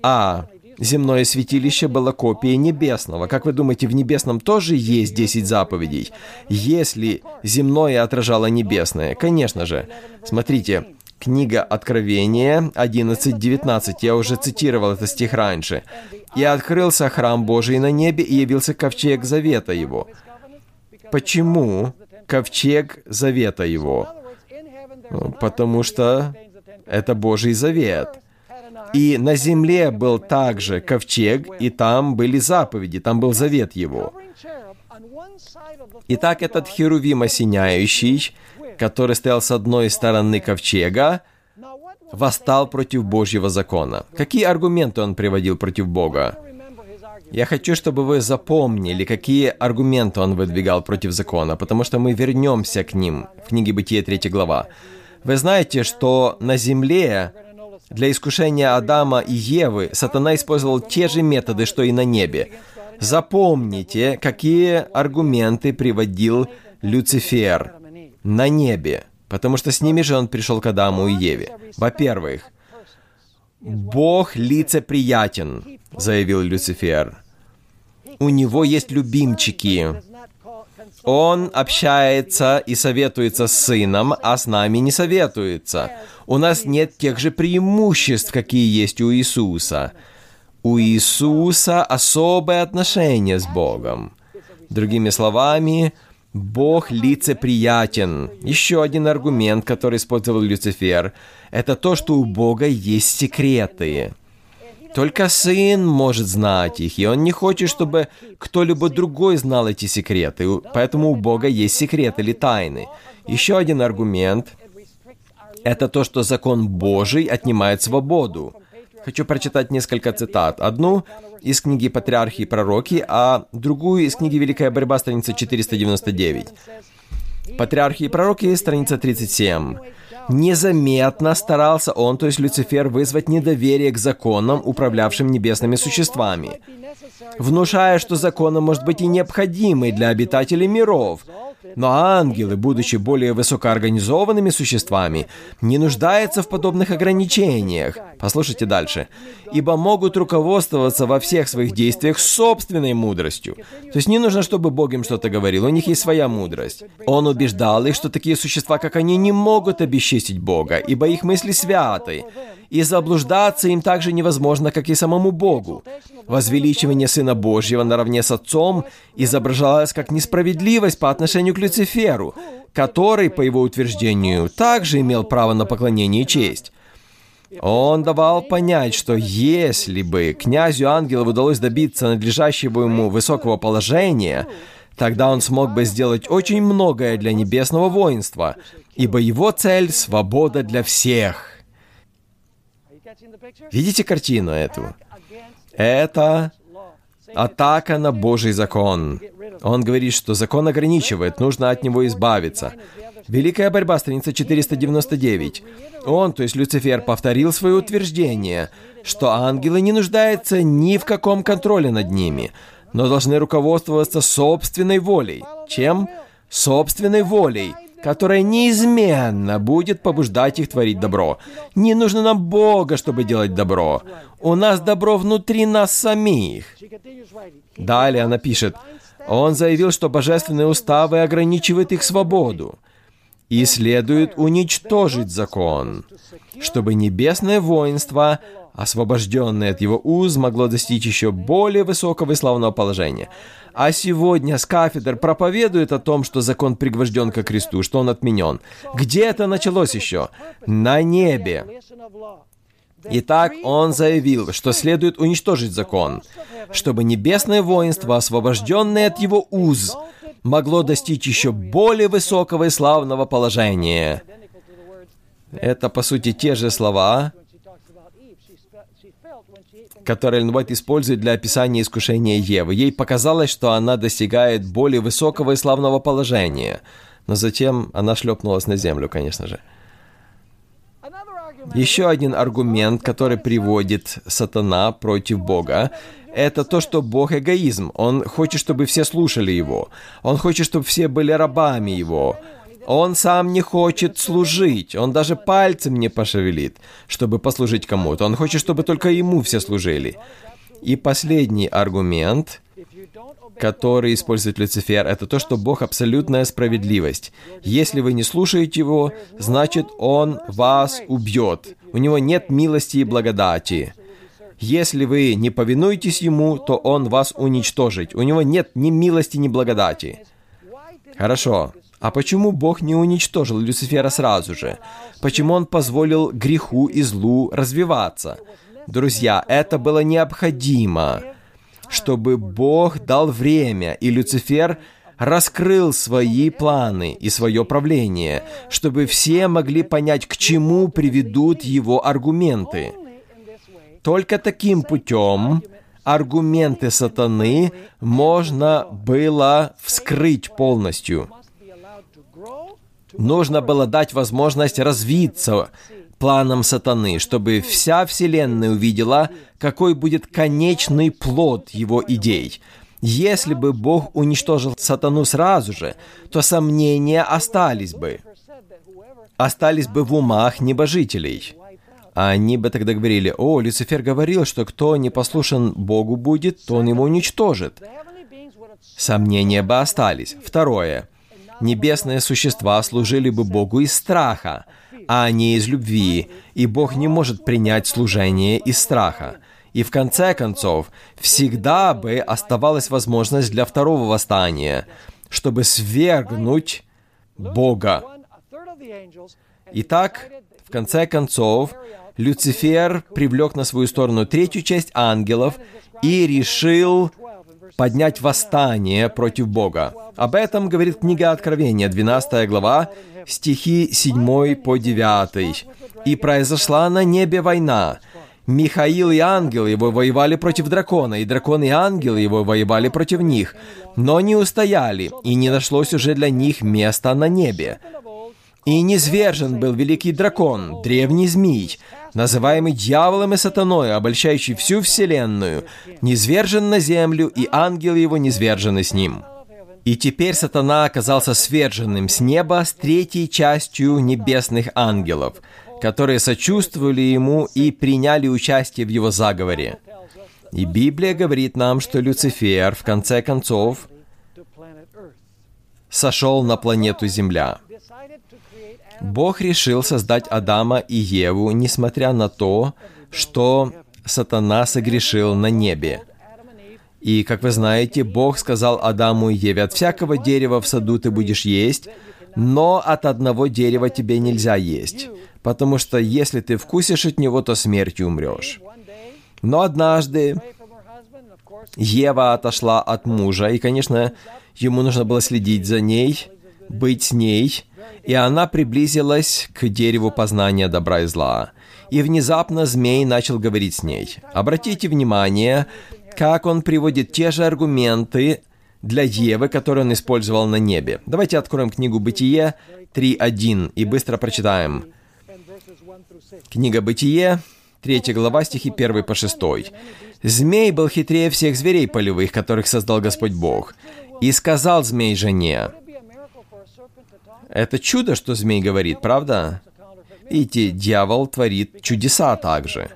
А земное святилище было копией небесного. Как вы думаете, в небесном тоже есть 10 заповедей? Если земное отражало небесное, конечно же. Смотрите, книга Откровения 11.19, я уже цитировал этот стих раньше. «И открылся храм Божий на небе, и явился ковчег завета его». Почему ковчег завета его? Потому что это Божий завет. И на земле был также ковчег, и там были заповеди, там был завет его. Итак, этот херувим осеняющий, который стоял с одной стороны ковчега, восстал против Божьего закона. Какие аргументы он приводил против Бога? Я хочу, чтобы вы запомнили, какие аргументы он выдвигал против закона, потому что мы вернемся к ним в книге Бытия 3 глава. Вы знаете, что на земле для искушения Адама и Евы сатана использовал те же методы, что и на небе. Запомните, какие аргументы приводил Люцифер на небе, потому что с ними же он пришел к Адаму и Еве. Во-первых, «Бог лицеприятен», заявил Люцифер. «У него есть любимчики. Он общается и советуется с сыном, а с нами не советуется. У нас нет тех же преимуществ, какие есть у Иисуса. У Иисуса особое отношение с Богом. Другими словами, Бог лицеприятен. Еще один аргумент, который использовал Люцифер, это то, что у Бога есть секреты. Только Сын может знать их, и Он не хочет, чтобы кто-либо другой знал эти секреты, поэтому у Бога есть секреты или тайны. Еще один аргумент – это то, что закон Божий отнимает свободу. Хочу прочитать несколько цитат. Одну из книги «Патриархи и пророки», а другую из книги «Великая борьба», страница 499. Патриархи и пророки, страница 37. Незаметно старался он, то есть Люцифер, вызвать недоверие к законам, управлявшим небесными существами, внушая, что законы может быть и необходимы для обитателей миров, но ангелы, будучи более высокоорганизованными существами, не нуждаются в подобных ограничениях. Послушайте дальше. «Ибо могут руководствоваться во всех своих действиях собственной мудростью». То есть не нужно, чтобы Бог им что-то говорил, у них есть своя мудрость. Он убеждал их, что такие существа, как они, не могут обесчестить Бога, ибо их мысли святы, и заблуждаться им так же невозможно, как и самому Богу. Возвеличивание Сына Божьего наравне с Отцом изображалось как несправедливость по отношению к Люциферу, который, по его утверждению, также имел право на поклонение и честь. Он давал понять, что если бы князю ангелов удалось добиться надлежащего ему высокого положения, тогда он смог бы сделать очень многое для небесного воинства, ибо его цель — свобода для всех. Видите картину эту? Это атака на Божий закон. Он говорит, что закон ограничивает, нужно от него избавиться. Великая борьба, страница 499. Он, то есть Люцифер, повторил свое утверждение, что ангелы не нуждаются ни в каком контроле над ними, но должны руководствоваться собственной волей. Чем? Собственной волей которая неизменно будет побуждать их творить добро. Не нужно нам Бога, чтобы делать добро. У нас добро внутри нас самих. Далее она пишет, он заявил, что божественные уставы ограничивают их свободу и следует уничтожить закон, чтобы небесное воинство, освобожденное от его уз, могло достичь еще более высокого и славного положения а сегодня с кафедр проповедует о том, что закон пригвожден ко кресту, что он отменен. Где это началось еще? На небе. Итак, он заявил, что следует уничтожить закон, чтобы небесное воинство, освобожденное от его уз, могло достичь еще более высокого и славного положения. Это, по сути, те же слова, который Эллен Уайт использует для описания искушения Евы. Ей показалось, что она достигает более высокого и славного положения. Но затем она шлепнулась на землю, конечно же. Еще один аргумент, который приводит сатана против Бога, это то, что Бог эгоизм. Он хочет, чтобы все слушали Его. Он хочет, чтобы все были рабами Его. Он сам не хочет служить, он даже пальцем не пошевелит, чтобы послужить кому-то. Он хочет, чтобы только ему все служили. И последний аргумент, который использует Люцифер, это то, что Бог абсолютная справедливость. Если вы не слушаете Его, значит Он вас убьет. У Него нет милости и благодати. Если вы не повинуетесь Ему, то Он вас уничтожит. У Него нет ни милости, ни благодати. Хорошо. А почему Бог не уничтожил Люцифера сразу же? Почему Он позволил греху и злу развиваться? Друзья, это было необходимо, чтобы Бог дал время, и Люцифер раскрыл свои планы и свое правление, чтобы все могли понять, к чему приведут его аргументы. Только таким путем аргументы сатаны можно было вскрыть полностью – Нужно было дать возможность развиться планам сатаны, чтобы вся Вселенная увидела, какой будет конечный плод его идей. Если бы Бог уничтожил сатану сразу же, то сомнения остались бы. Остались бы в умах небожителей. Они бы тогда говорили, о, Люцифер говорил, что кто не послушан Богу будет, то он его уничтожит. Сомнения бы остались. Второе небесные существа служили бы Богу из страха, а не из любви, и Бог не может принять служение из страха. И в конце концов, всегда бы оставалась возможность для второго восстания, чтобы свергнуть Бога. Итак, в конце концов, Люцифер привлек на свою сторону третью часть ангелов и решил поднять восстание против Бога. Об этом говорит книга Откровения, 12 глава, стихи 7 по 9. «И произошла на небе война, Михаил и ангелы его воевали против дракона, и дракон и ангелы его воевали против них, но не устояли, и не нашлось уже для них места на небе. И низвержен был великий дракон, древний змей, называемый дьяволом и сатаной, обольщающий всю вселенную, низвержен на землю, и ангелы его низвержены с ним. И теперь сатана оказался сверженным с неба с третьей частью небесных ангелов, которые сочувствовали ему и приняли участие в его заговоре. И Библия говорит нам, что Люцифер, в конце концов, сошел на планету Земля. Бог решил создать Адама и Еву, несмотря на то, что сатана согрешил на небе. И, как вы знаете, Бог сказал Адаму и Еве, «От всякого дерева в саду ты будешь есть, но от одного дерева тебе нельзя есть, потому что если ты вкусишь от него, то смертью умрешь». Но однажды Ева отошла от мужа, и, конечно, ему нужно было следить за ней, быть с ней, и она приблизилась к дереву познания добра и зла. И внезапно змей начал говорить с ней. Обратите внимание, как он приводит те же аргументы для Евы, которые он использовал на небе. Давайте откроем книгу «Бытие» 3.1 и быстро прочитаем. Книга «Бытие», 3 глава, стихи 1 по 6. «Змей был хитрее всех зверей полевых, которых создал Господь Бог. И сказал змей жене, это чудо, что змей говорит, правда? Видите, дьявол творит чудеса также.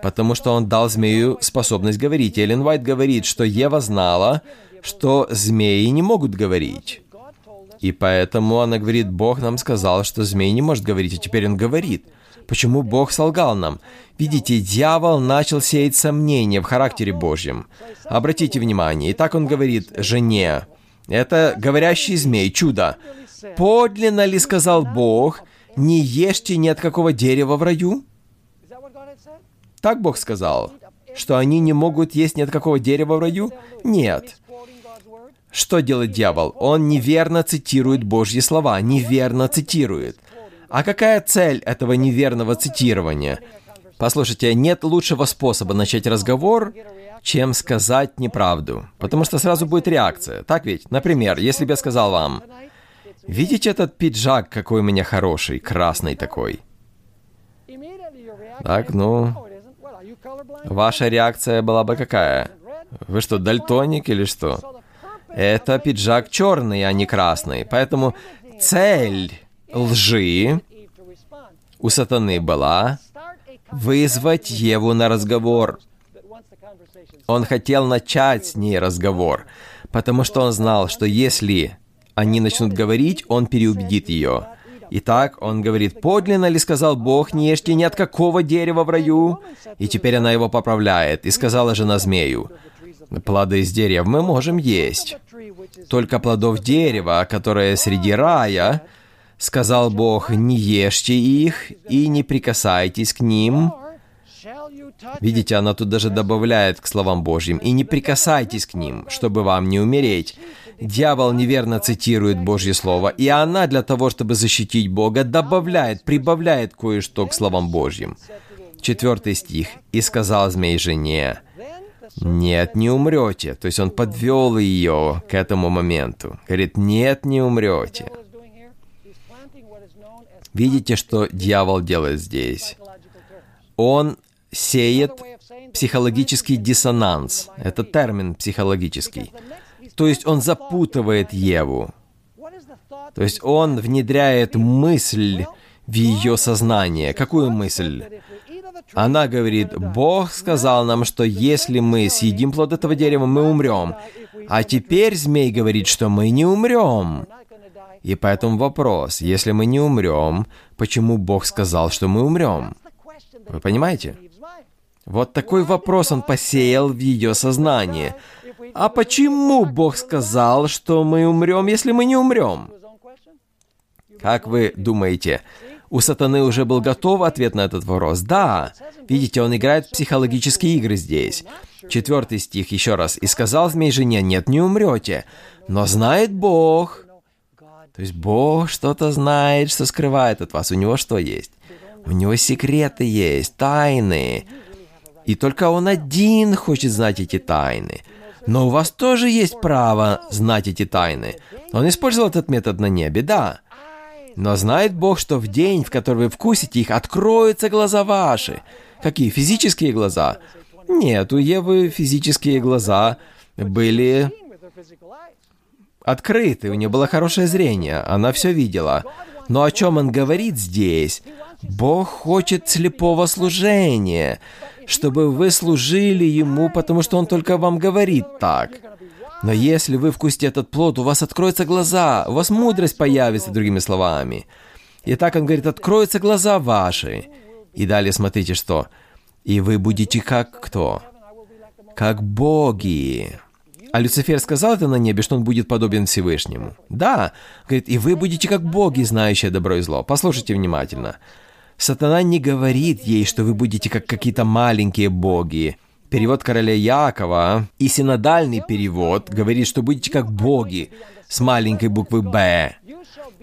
Потому что он дал змею способность говорить. Эллен Уайт говорит, что Ева знала, что змеи не могут говорить. И поэтому она говорит, Бог нам сказал, что змей не может говорить, а теперь он говорит. Почему Бог солгал нам? Видите, дьявол начал сеять сомнения в характере Божьем. Обратите внимание, и так он говорит жене, это говорящий змей, чудо. Подлинно ли сказал Бог, не ешьте ни от какого дерева в раю? Так Бог сказал, что они не могут есть ни от какого дерева в раю? Нет. Что делает дьявол? Он неверно цитирует Божьи слова, неверно цитирует. А какая цель этого неверного цитирования? Послушайте, нет лучшего способа начать разговор, чем сказать неправду. Потому что сразу будет реакция. Так ведь? Например, если бы я сказал вам, «Видите этот пиджак, какой у меня хороший, красный такой?» Так, ну, ваша реакция была бы какая? Вы что, дальтоник или что? Это пиджак черный, а не красный. Поэтому цель лжи у сатаны была вызвать Еву на разговор – он хотел начать с ней разговор, потому что он знал, что если они начнут говорить, он переубедит ее. Итак, он говорит, «Подлинно ли сказал Бог, не ешьте ни от какого дерева в раю?» И теперь она его поправляет. И сказала жена змею, «Плоды из дерев мы можем есть, только плодов дерева, которое среди рая, сказал Бог, не ешьте их и не прикасайтесь к ним, Видите, она тут даже добавляет к словам Божьим, «И не прикасайтесь к ним, чтобы вам не умереть». Дьявол неверно цитирует Божье Слово, и она для того, чтобы защитить Бога, добавляет, прибавляет кое-что к словам Божьим. Четвертый стих. «И сказал змей жене, «Нет, не умрете». То есть он подвел ее к этому моменту. Говорит, «Нет, не умрете». Видите, что дьявол делает здесь? Он сеет психологический диссонанс. Это термин психологический. То есть он запутывает Еву. То есть он внедряет мысль в ее сознание. Какую мысль? Она говорит, Бог сказал нам, что если мы съедим плод этого дерева, мы умрем. А теперь змей говорит, что мы не умрем. И поэтому вопрос, если мы не умрем, почему Бог сказал, что мы умрем? Вы понимаете? Вот такой вопрос он посеял в ее сознание. А почему Бог сказал, что мы умрем, если мы не умрем? Как вы думаете, у сатаны уже был готов ответ на этот вопрос? Да. Видите, он играет в психологические игры здесь. Четвертый стих, еще раз. «И сказал змей жене, нет, не умрете, но знает Бог». То есть Бог что-то знает, что скрывает от вас. У него что есть? У него секреты есть, тайны. И только Он один хочет знать эти тайны. Но у вас тоже есть право знать эти тайны. Он использовал этот метод на небе, да. Но знает Бог, что в день, в который вы вкусите их, откроются глаза ваши. Какие физические глаза? Нет, у Евы физические глаза были открыты, у нее было хорошее зрение, она все видела. Но о чем он говорит здесь? Бог хочет слепого служения, чтобы вы служили Ему, потому что Он только вам говорит так. Но если вы вкусите этот плод, у вас откроются глаза, у вас мудрость появится, другими словами. И так он говорит, откроются глаза ваши. И далее смотрите, что. И вы будете как кто? Как боги. А Люцифер сказал это на небе, что он будет подобен Всевышнему. Да, говорит, и вы будете как боги, знающие добро и зло. Послушайте внимательно. Сатана не говорит ей, что вы будете как какие-то маленькие боги. Перевод короля Якова и синодальный перевод говорит, что будете как боги с маленькой буквы «Б».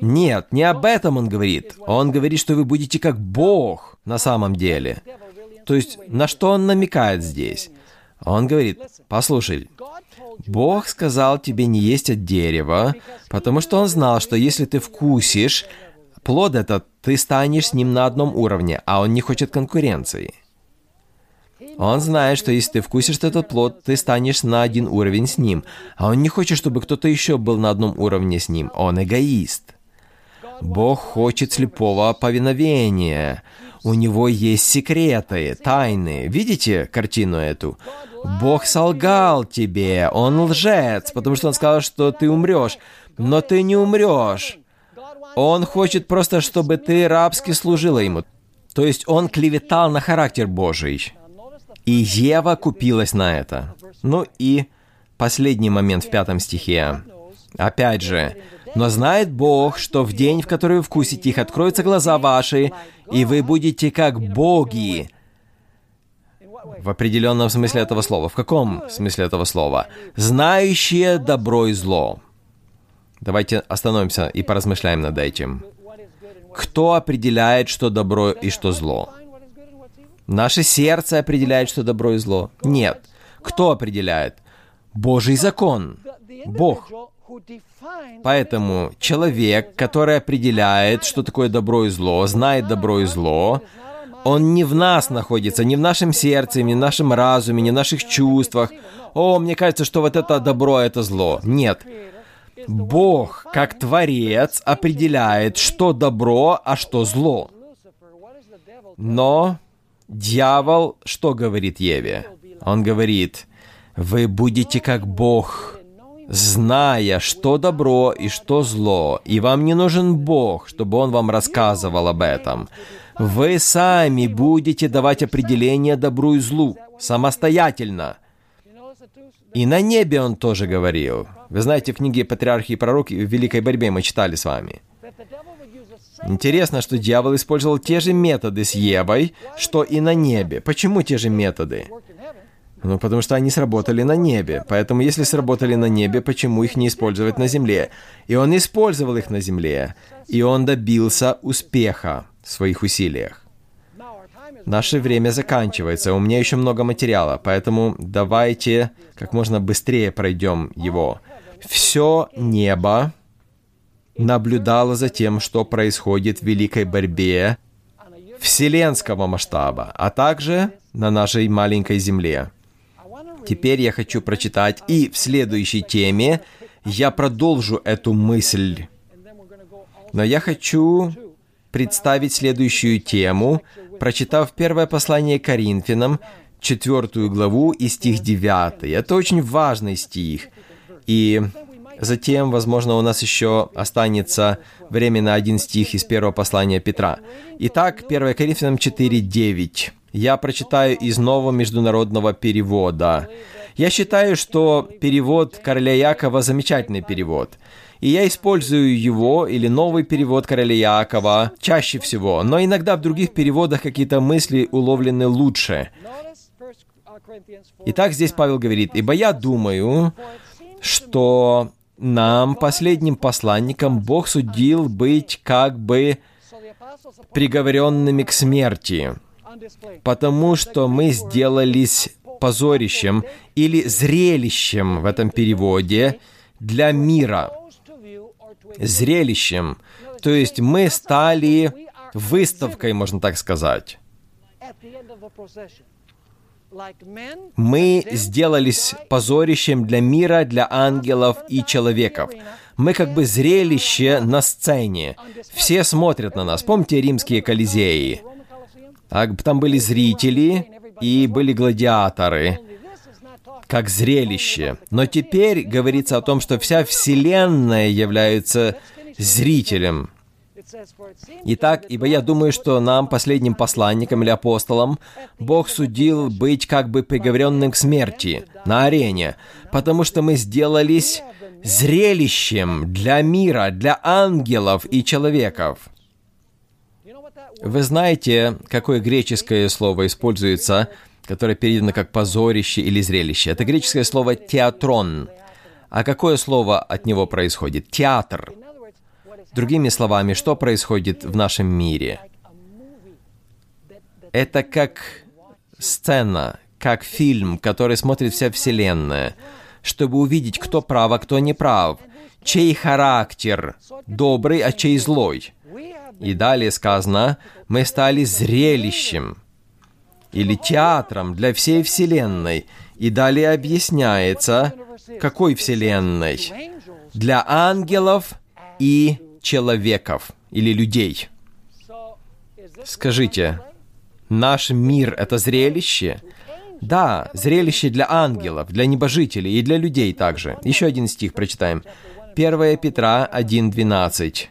Нет, не об этом он говорит. Он говорит, что вы будете как Бог на самом деле. То есть, на что он намекает здесь? Он говорит, послушай, Бог сказал тебе не есть от дерева, потому что Он знал, что если ты вкусишь плод этот, ты станешь с ним на одном уровне, а Он не хочет конкуренции. Он знает, что если ты вкусишь этот плод, ты станешь на один уровень с ним, а Он не хочет, чтобы кто-то еще был на одном уровне с ним. Он эгоист. Бог хочет слепого повиновения. У него есть секреты, тайны. Видите картину эту? Бог солгал тебе, он лжец, потому что он сказал, что ты умрешь. Но ты не умрешь. Он хочет просто, чтобы ты рабски служила ему. То есть он клеветал на характер Божий. И Ева купилась на это. Ну и последний момент в пятом стихе. Опять же, «Но знает Бог, что в день, в который вы вкусите их, откроются глаза ваши, и вы будете как боги, в определенном смысле этого слова. В каком смысле этого слова? Знающие добро и зло. Давайте остановимся и поразмышляем над этим. Кто определяет, что добро и что зло? Наше сердце определяет, что добро и зло? Нет. Кто определяет? Божий закон. Бог. Поэтому человек, который определяет, что такое добро и зло, знает добро и зло, он не в нас находится, не в нашем сердце, не в нашем разуме, не в наших чувствах. О, мне кажется, что вот это добро, а это зло. Нет. Бог, как Творец, определяет, что добро, а что зло. Но дьявол что говорит Еве? Он говорит, вы будете как Бог, зная, что добро и что зло, и вам не нужен Бог, чтобы Он вам рассказывал об этом. Вы сами будете давать определение добру и злу, самостоятельно. И на небе он тоже говорил. Вы знаете, в книге «Патриархи и пророки» в Великой борьбе мы читали с вами. Интересно, что дьявол использовал те же методы с Евой, что и на небе. Почему те же методы? Ну, потому что они сработали на небе. Поэтому, если сработали на небе, почему их не использовать на земле? И он использовал их на земле. И он добился успеха в своих усилиях. Наше время заканчивается, у меня еще много материала, поэтому давайте как можно быстрее пройдем его. Все небо наблюдало за тем, что происходит в великой борьбе вселенского масштаба, а также на нашей маленькой земле. Теперь я хочу прочитать, и в следующей теме я продолжу эту мысль. Но я хочу представить следующую тему, прочитав первое послание Коринфянам, четвертую главу и стих 9. Это очень важный стих. И затем, возможно, у нас еще останется время на один стих из первого послания Петра. Итак, 1 Коринфянам 4, 9. Я прочитаю из нового международного перевода. Я считаю, что перевод короля Якова замечательный перевод. И я использую его или новый перевод короля Якова чаще всего, но иногда в других переводах какие-то мысли уловлены лучше. Итак, здесь Павел говорит, «Ибо я думаю, что нам, последним посланникам, Бог судил быть как бы приговоренными к смерти, потому что мы сделались позорищем или зрелищем в этом переводе для мира. Зрелищем. То есть мы стали выставкой, можно так сказать. Мы сделались позорищем для мира, для ангелов и человеков. Мы как бы зрелище на сцене. Все смотрят на нас. Помните римские колизеи? Там были зрители и были гладиаторы как зрелище. Но теперь говорится о том, что вся Вселенная является зрителем. Итак, ибо я думаю, что нам, последним посланникам или апостолам, Бог судил быть как бы приговоренным к смерти на арене, потому что мы сделались зрелищем для мира, для ангелов и человеков. Вы знаете, какое греческое слово используется, которое передано как позорище или зрелище? Это греческое слово «театрон». А какое слово от него происходит? Театр. Другими словами, что происходит в нашем мире? Это как сцена, как фильм, который смотрит вся Вселенная, чтобы увидеть, кто прав, а кто не прав, чей характер добрый, а чей злой. И далее сказано, мы стали зрелищем или театром для всей Вселенной. И далее объясняется, какой Вселенной? Для ангелов и человеков или людей. Скажите, наш мир — это зрелище? Да, зрелище для ангелов, для небожителей и для людей также. Еще один стих прочитаем. 1 Петра 1.12.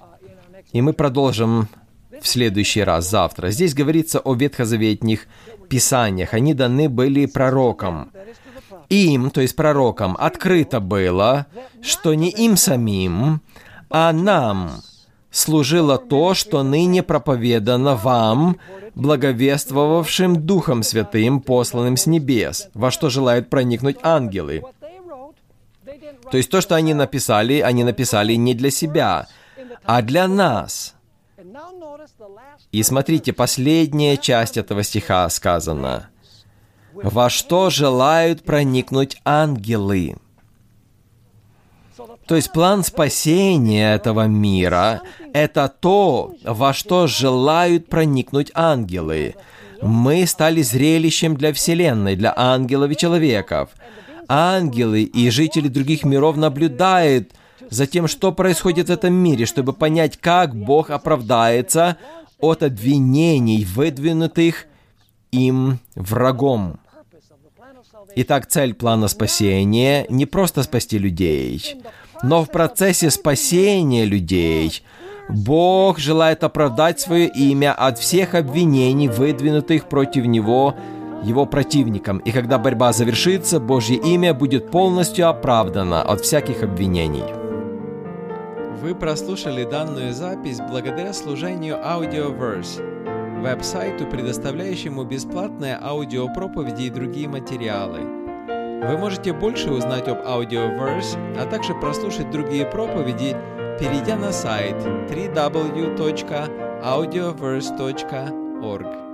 И мы продолжим в следующий раз, завтра. Здесь говорится о ветхозаветних писаниях. Они даны были пророкам. Им, то есть пророкам, открыто было, что не им самим, а нам служило то, что ныне проповедано вам, благовествовавшим Духом Святым, посланным с небес, во что желают проникнуть ангелы. То есть то, что они написали, они написали не для себя, а для нас. И смотрите, последняя часть этого стиха сказана. «Во что желают проникнуть ангелы?» То есть план спасения этого мира — это то, во что желают проникнуть ангелы. Мы стали зрелищем для Вселенной, для ангелов и человеков. Ангелы и жители других миров наблюдают за тем, что происходит в этом мире, чтобы понять, как Бог оправдается от обвинений, выдвинутых им врагом. Итак, цель плана спасения не просто спасти людей, но в процессе спасения людей Бог желает оправдать свое имя от всех обвинений, выдвинутых против Него его противникам. И когда борьба завершится, Божье имя будет полностью оправдано от всяких обвинений. Вы прослушали данную запись благодаря служению Audioverse, веб-сайту, предоставляющему бесплатные аудиопроповеди и другие материалы. Вы можете больше узнать об Audioverse, а также прослушать другие проповеди, перейдя на сайт www.audioverse.org.